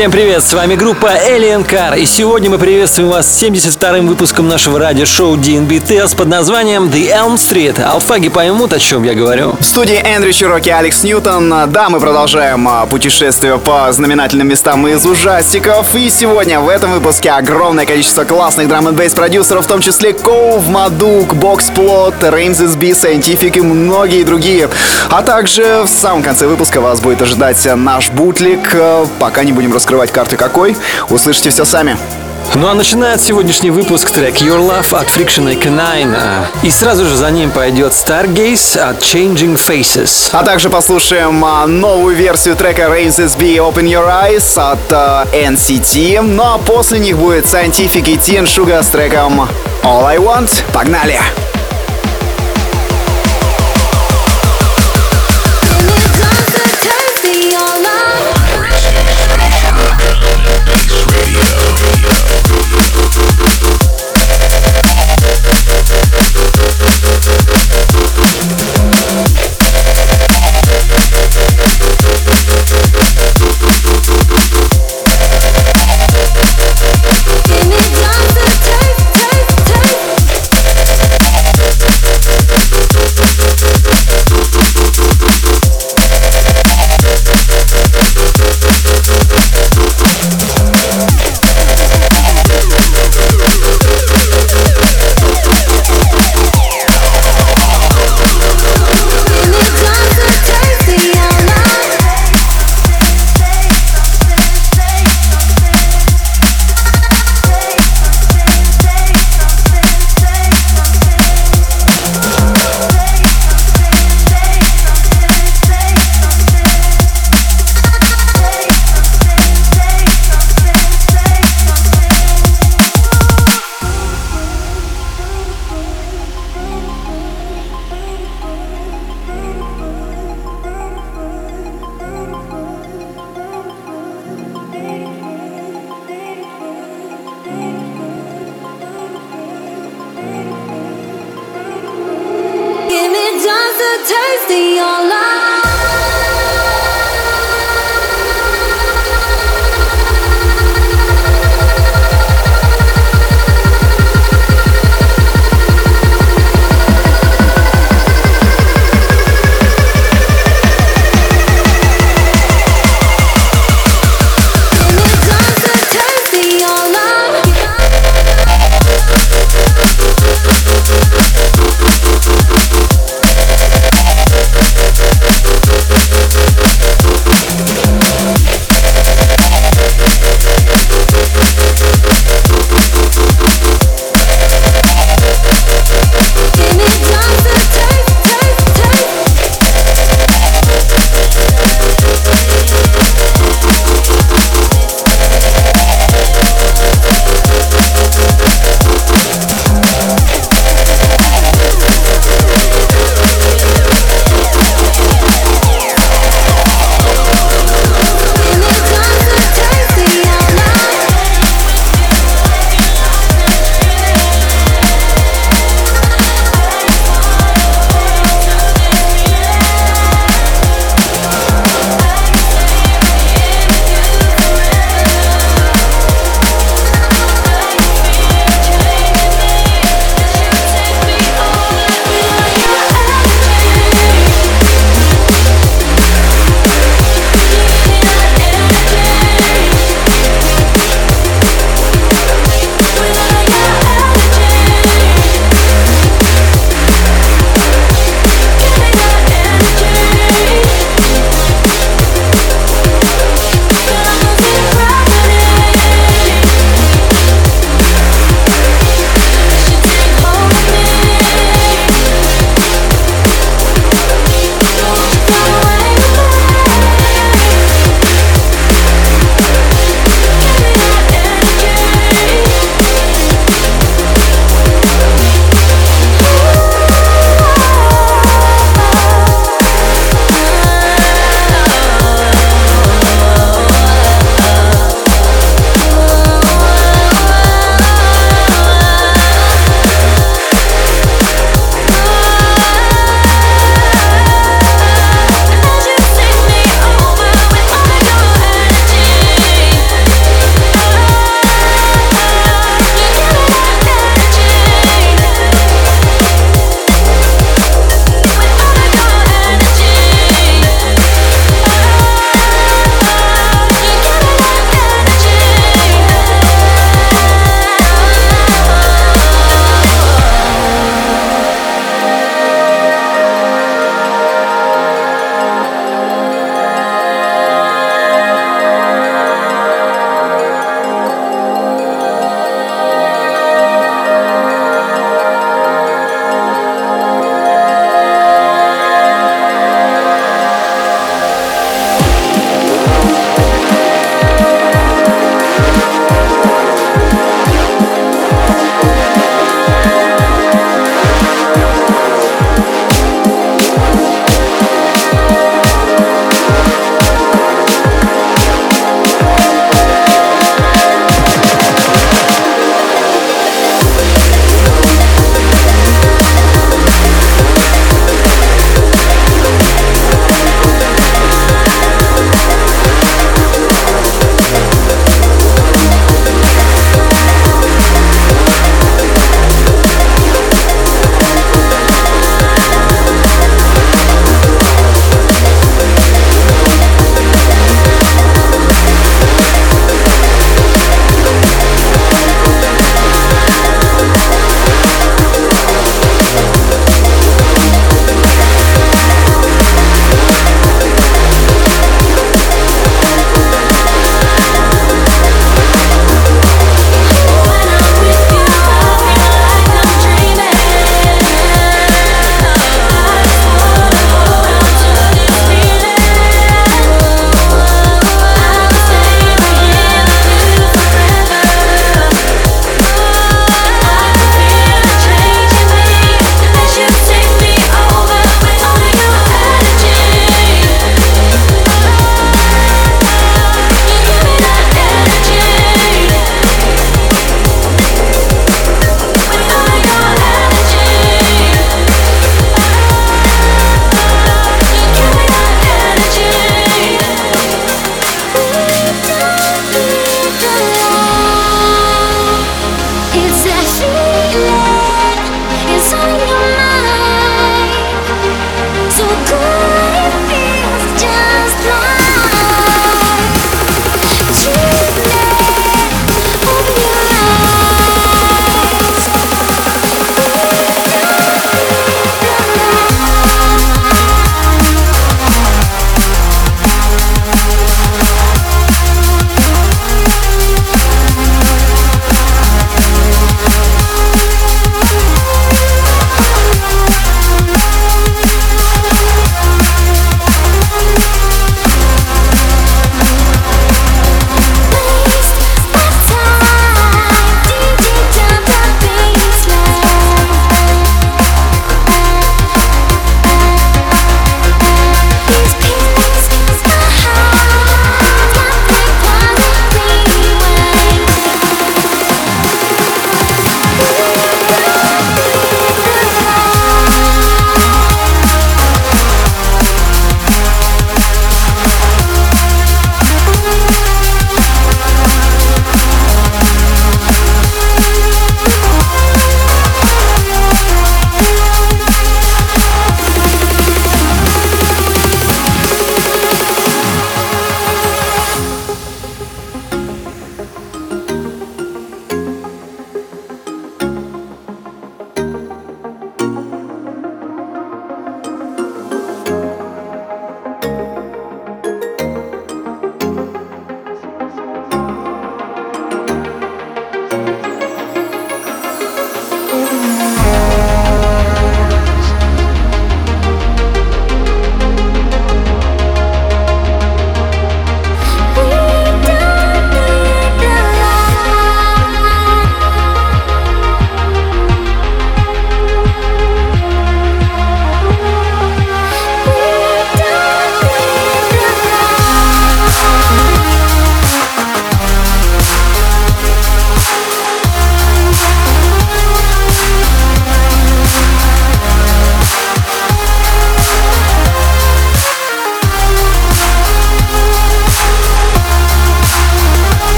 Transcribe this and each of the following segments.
Всем привет, с вами группа Alien Car, и сегодня мы приветствуем вас с 72-м выпуском нашего радиошоу DNB Tales под названием The Elm Street. Алфаги поймут, о чем я говорю. В студии Эндрю Чироки, Алекс Ньютон. Да, мы продолжаем а, путешествие по знаменательным местам из ужастиков, и сегодня в этом выпуске огромное количество классных драм н продюсеров, в том числе Коув, Мадук, Боксплот, Реймзис Би, Scientific и многие другие. А также в самом конце выпуска вас будет ожидать наш бутлик, пока не будем раскрывать карты какой, услышите все сами. Ну а начинает сегодняшний выпуск трек Your Love от Friction и Canine. И сразу же за ним пойдет Stargaze от Changing Faces. А также послушаем а, новую версию трека Rains SB Open Your Eyes от а, NCT. Ну а после них будет Scientific и Teen Sugar с треком All I Want. Погнали! Погнали!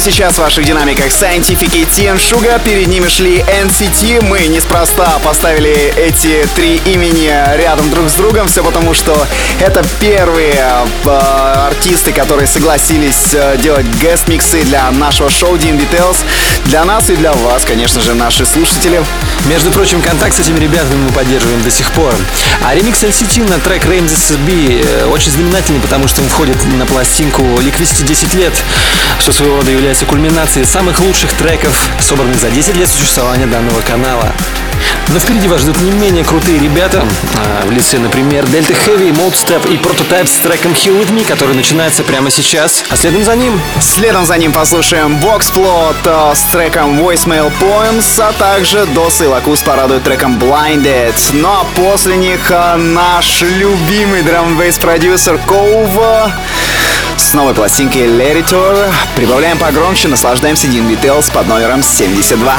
Сейчас в ваших динамиках Scientific и Teen Sugar. Перед ними шли NCT. Мы неспроста поставили эти три имени рядом друг с другом. Все потому, что это первые э, артисты, которые согласились э, делать гест-миксы для нашего шоу Dean Details. Для нас и для вас, конечно же, наши слушатели. Между прочим, контакт с этими ребятами мы поддерживаем до сих пор. А ремикс NCT на трек This Be э, очень знаменательный, потому что он входит на пластинку Liquidity 10 лет, что своего рода является кульминацией самых лучших треков, собранных за 10 лет существования данного канала. Но впереди вас ждут не менее крутые ребята а, в лице, например, Delta Heavy, Mode Step и Prototype с треком Here With Me, который начинается прямо сейчас. А следом за ним... Следом за ним послушаем Box Float э, с треком Voicemail Poems, а также Дос и Лакус порадуют треком Blinded. Ну а после них э, наш любимый драм бейс продюсер Коува с новой пластинкой Let It Tour. Прибавляем погромче, наслаждаемся Dean Details под номером 72.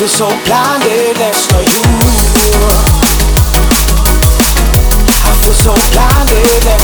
life is so blinded, that's not you. I feel so blinded,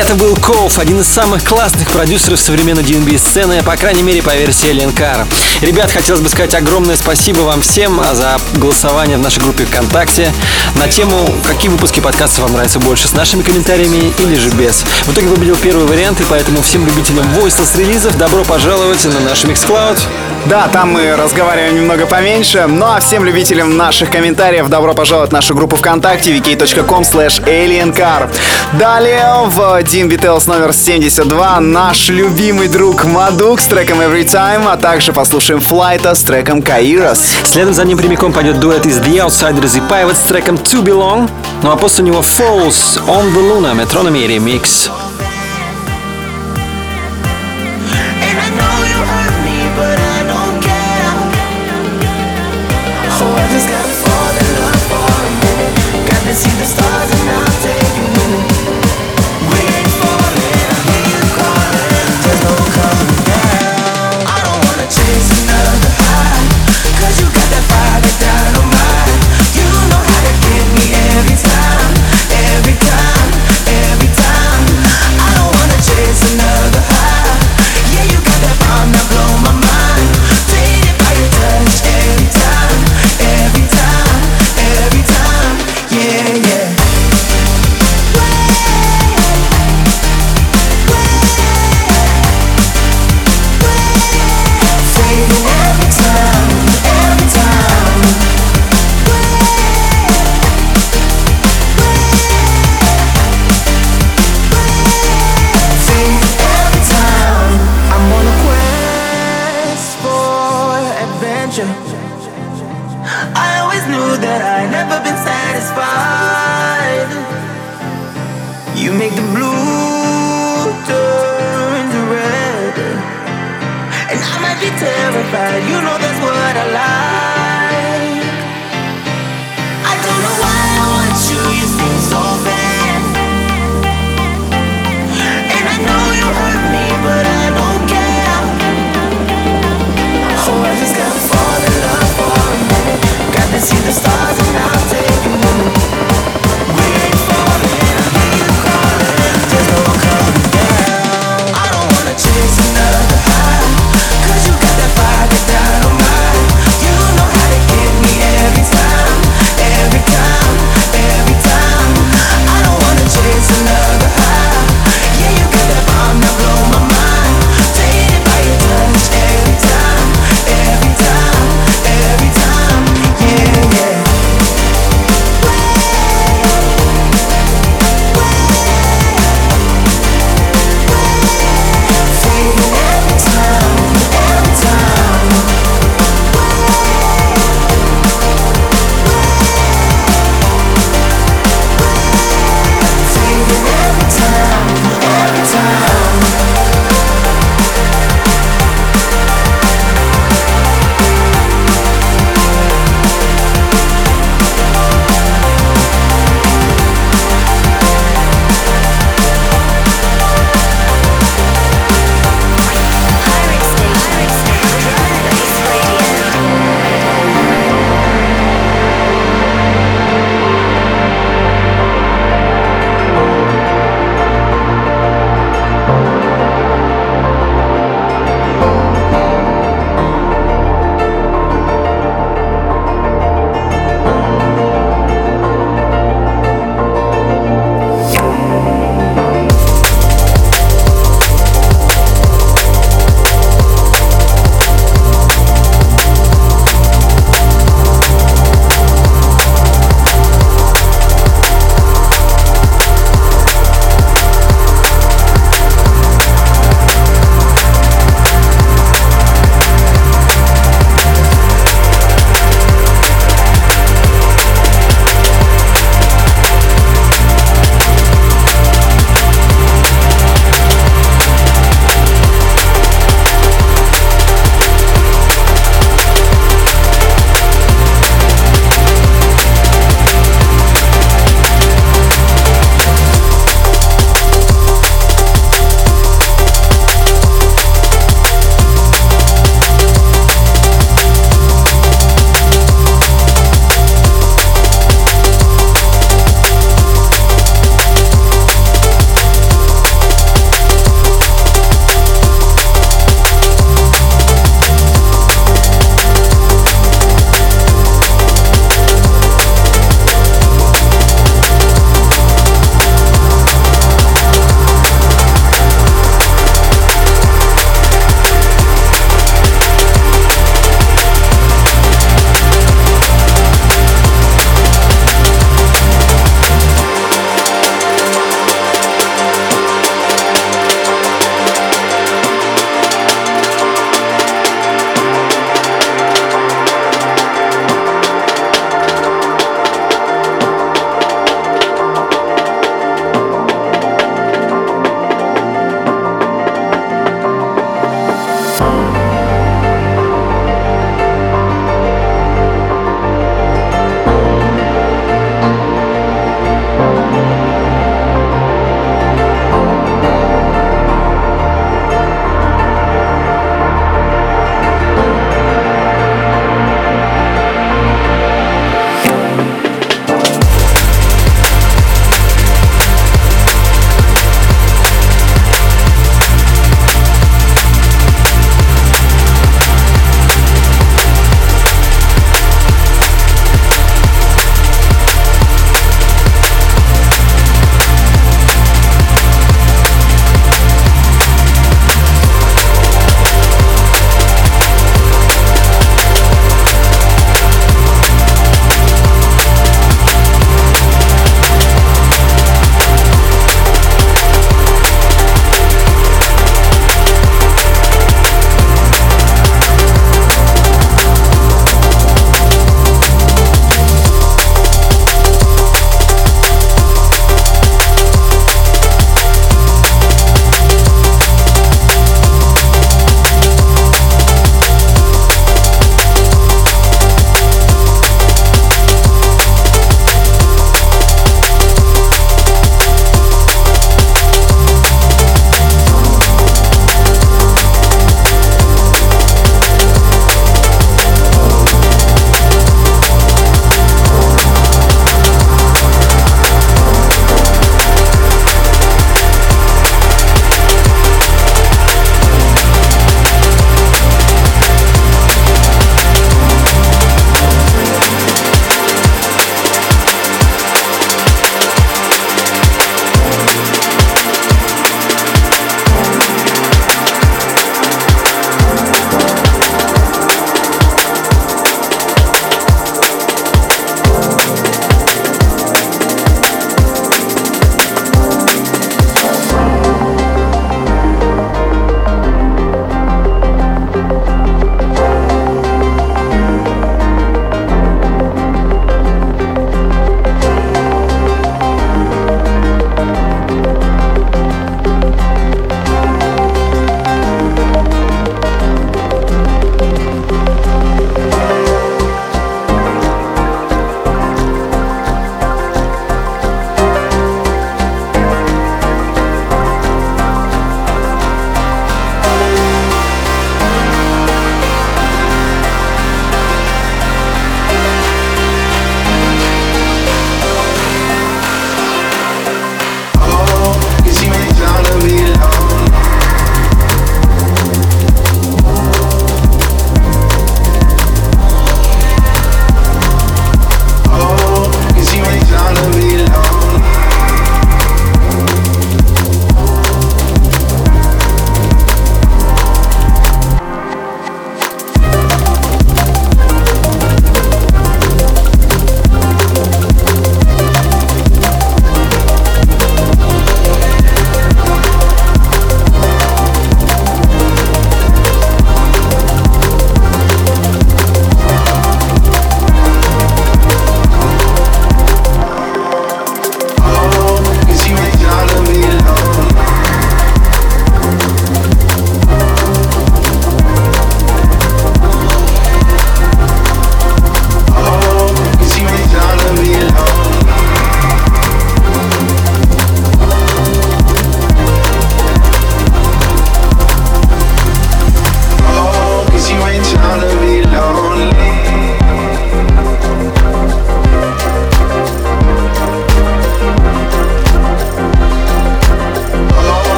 это был Коуф, один из самых классных продюсеров современной DNB сцены, по крайней мере по версии Car. Ребят, хотелось бы сказать огромное спасибо вам всем за голосование в нашей группе ВКонтакте на тему, какие выпуски подкаста вам нравятся больше, с нашими комментариями или же без. В итоге победил первый вариант, и поэтому всем любителям voiceless релизов добро пожаловать на наш Mixcloud. Да, там мы разговариваем немного поменьше, ну а всем любителям наших комментариев добро пожаловать в нашу группу ВКонтакте vk.com slash aliencar. Далее в Dean Beatles номер 72 наш любимый друг Мадук с треком Every Time, а также послушаем Флайта с треком Kairos. Следом за ним прямиком пойдет дуэт из The Outsiders и Pivots с треком To Belong, ну а после него Falls On The Luna Metronomy Remix.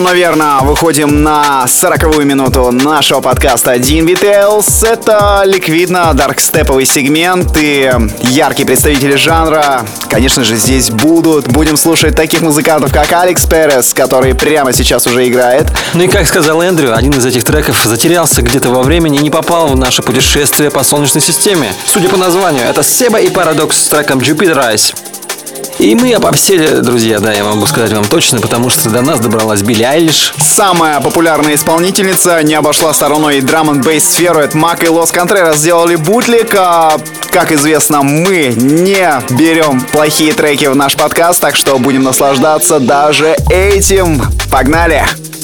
Медленно, но верно выходим на сороковую минуту нашего подкаста Dean Details. Это ликвидно даркстеповый сегмент и яркие представители жанра. Конечно же, здесь будут. Будем слушать таких музыкантов, как Алекс Перес, который прямо сейчас уже играет. Ну и как сказал Эндрю, один из этих треков затерялся где-то во времени и не попал в наше путешествие по Солнечной системе. Судя по названию, это Себа и Парадокс с треком Jupiter Rise. И мы обобсели, друзья, да, я могу сказать вам точно, потому что до нас добралась Билли Айлиш. Самая популярная исполнительница не обошла стороной и драм бейс сферу. Это Мак и Лос Контрерас сделали бутлик. А, как известно, мы не берем плохие треки в наш подкаст, так что будем наслаждаться даже этим. Погнали! looking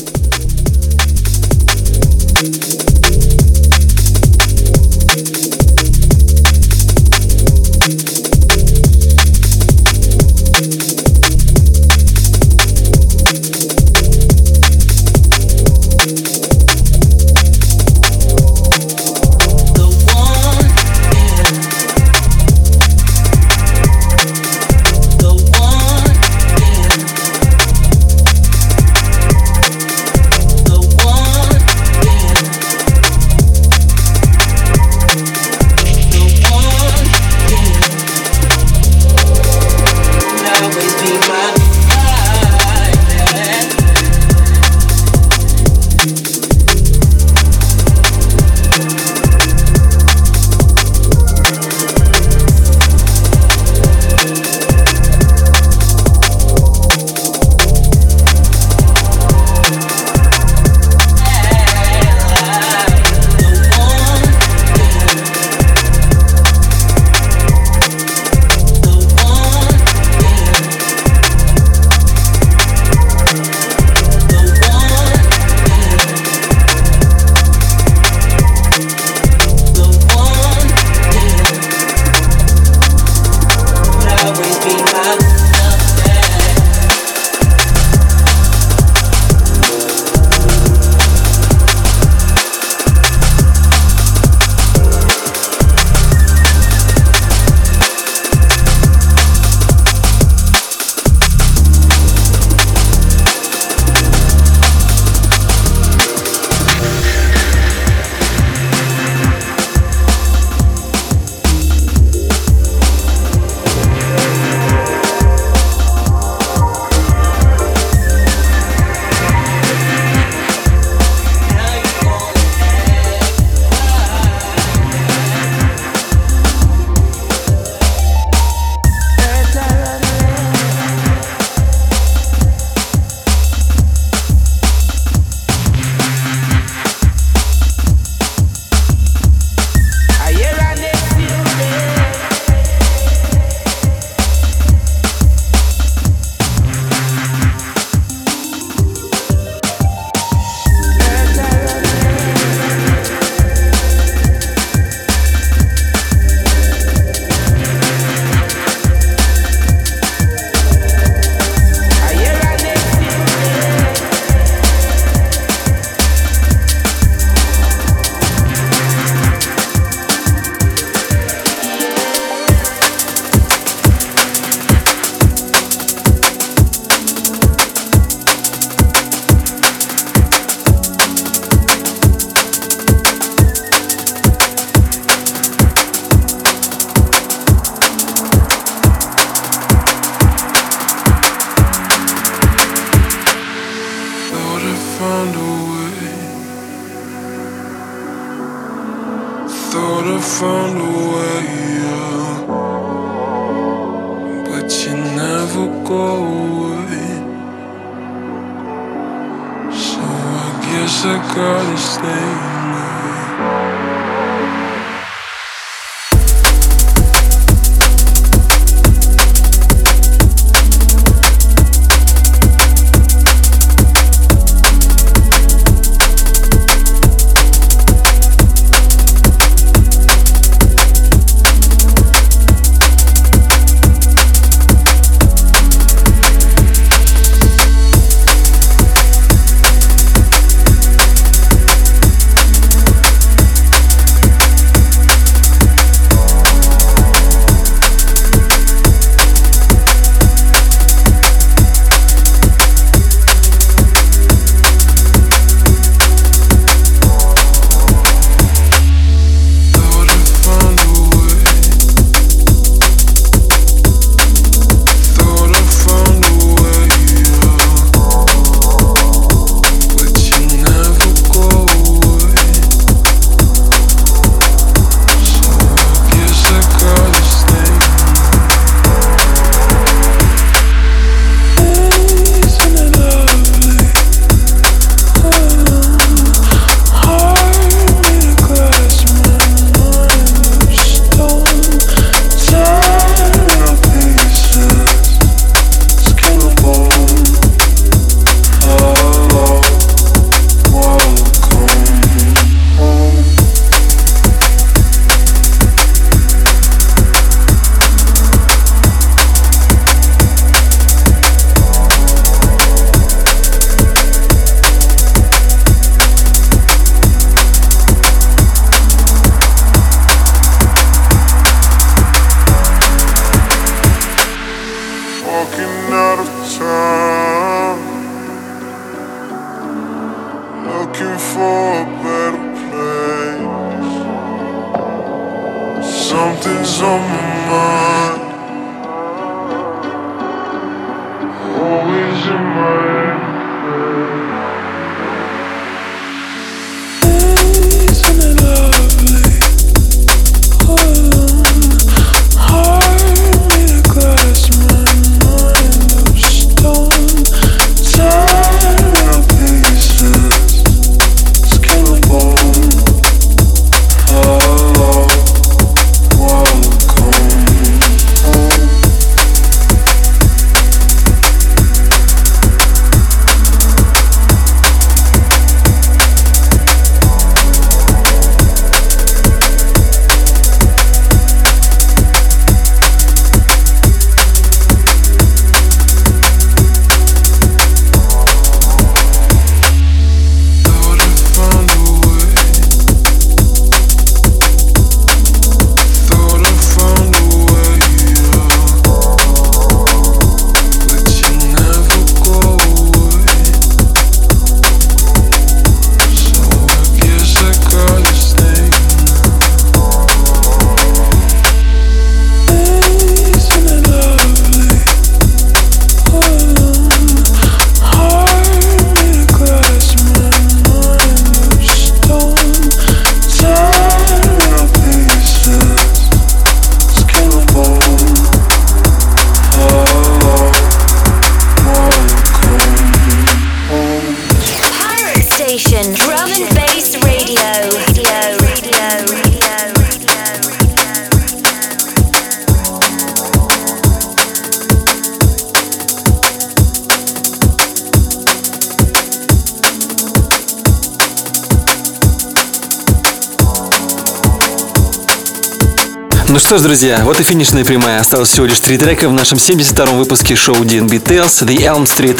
что ж, друзья, вот и финишная прямая. Осталось всего лишь три трека в нашем 72-м выпуске шоу DNB Tales, The Elm Street.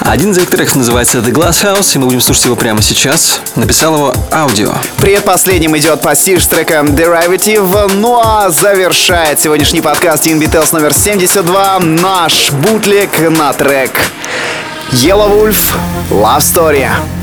Один из этих треков называется The Glass House, и мы будем слушать его прямо сейчас. Написал его аудио. Предпоследним идет пассив с треком Derivative. Ну а завершает сегодняшний подкаст DNB Tales номер 72 наш бутлик на трек Yellow Wolf Love Story.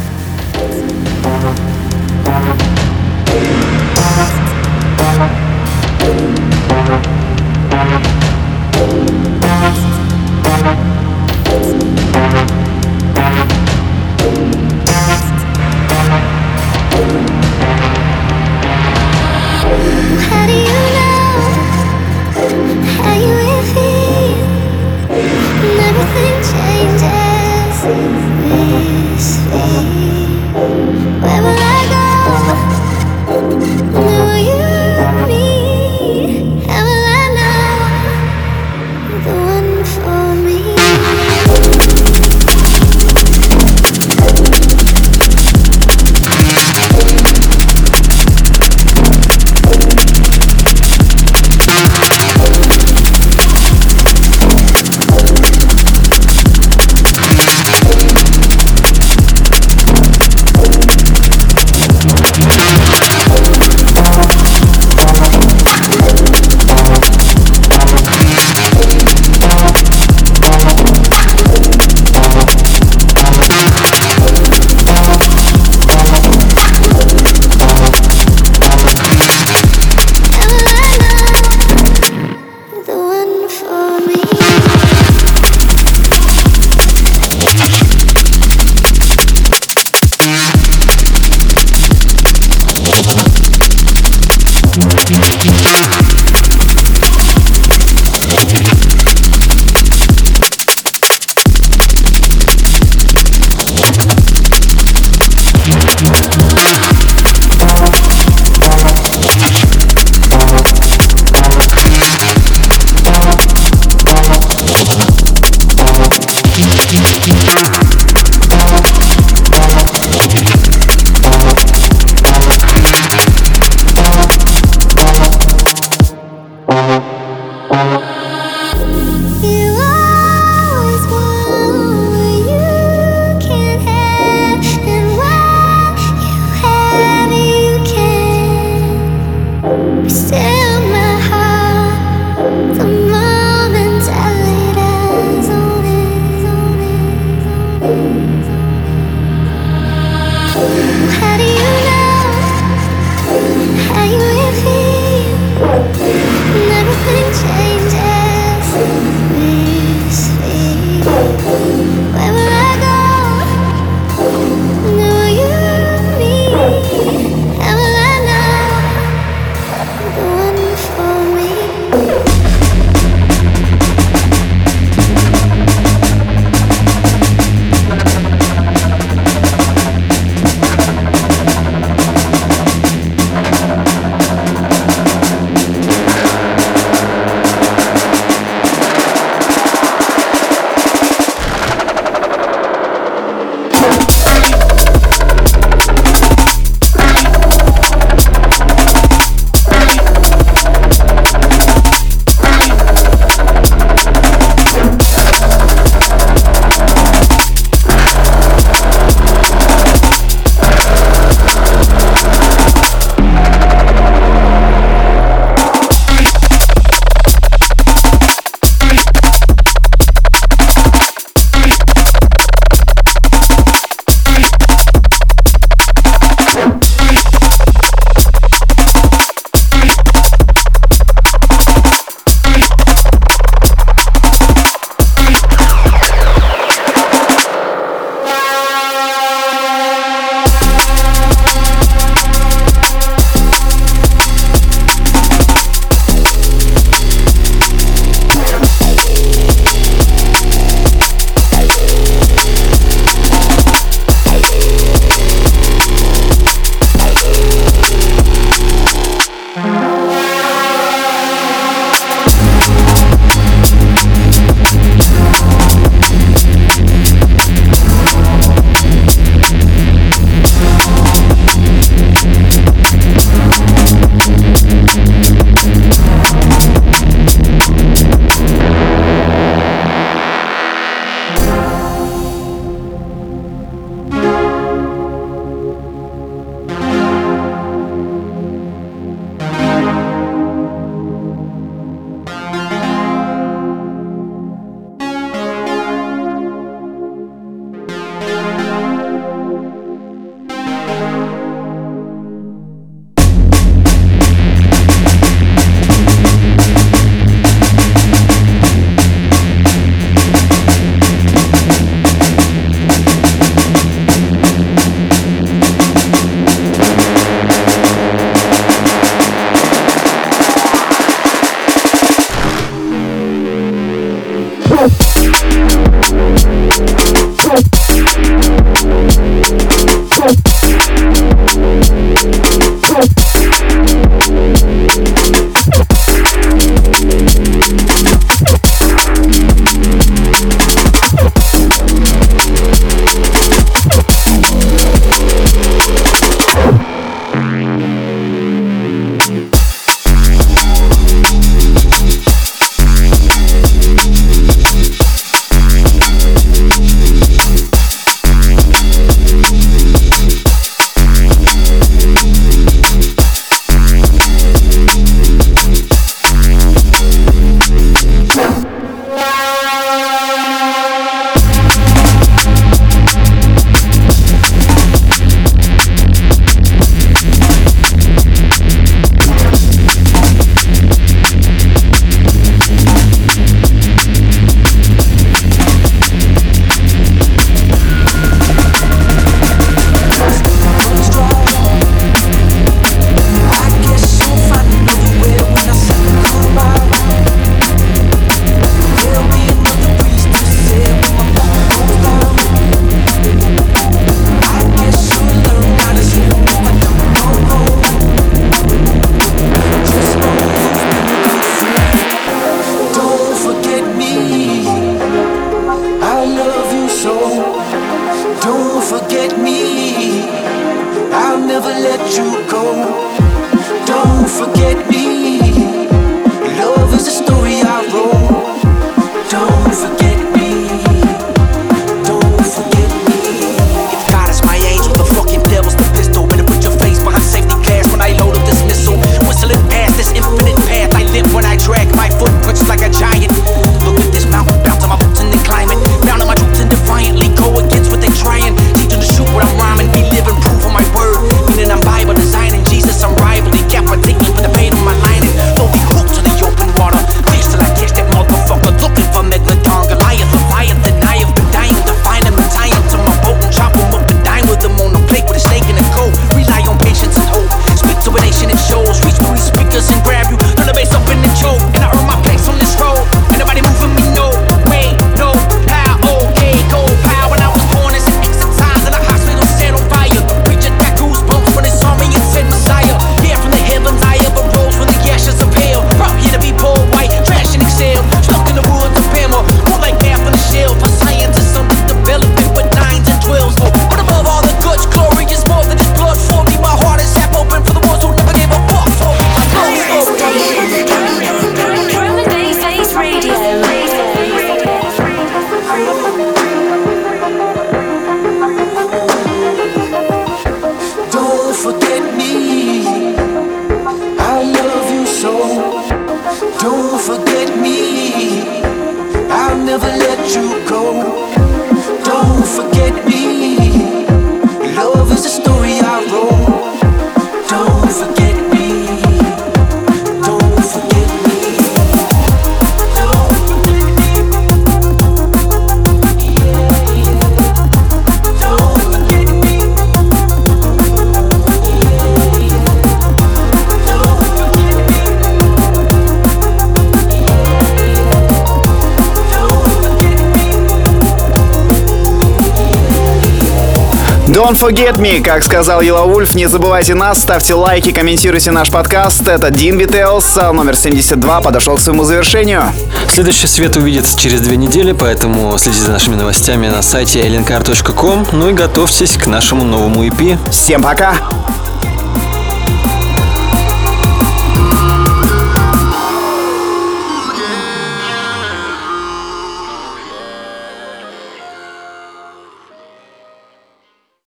Don't forget me, как сказал Елаульф. Не забывайте нас, ставьте лайки, комментируйте наш подкаст. Это Дин Вителс, а номер 72 подошел к своему завершению. Следующий свет увидится через две недели, поэтому следите за нашими новостями на сайте elinkar.com. Ну и готовьтесь к нашему новому EP. Всем пока!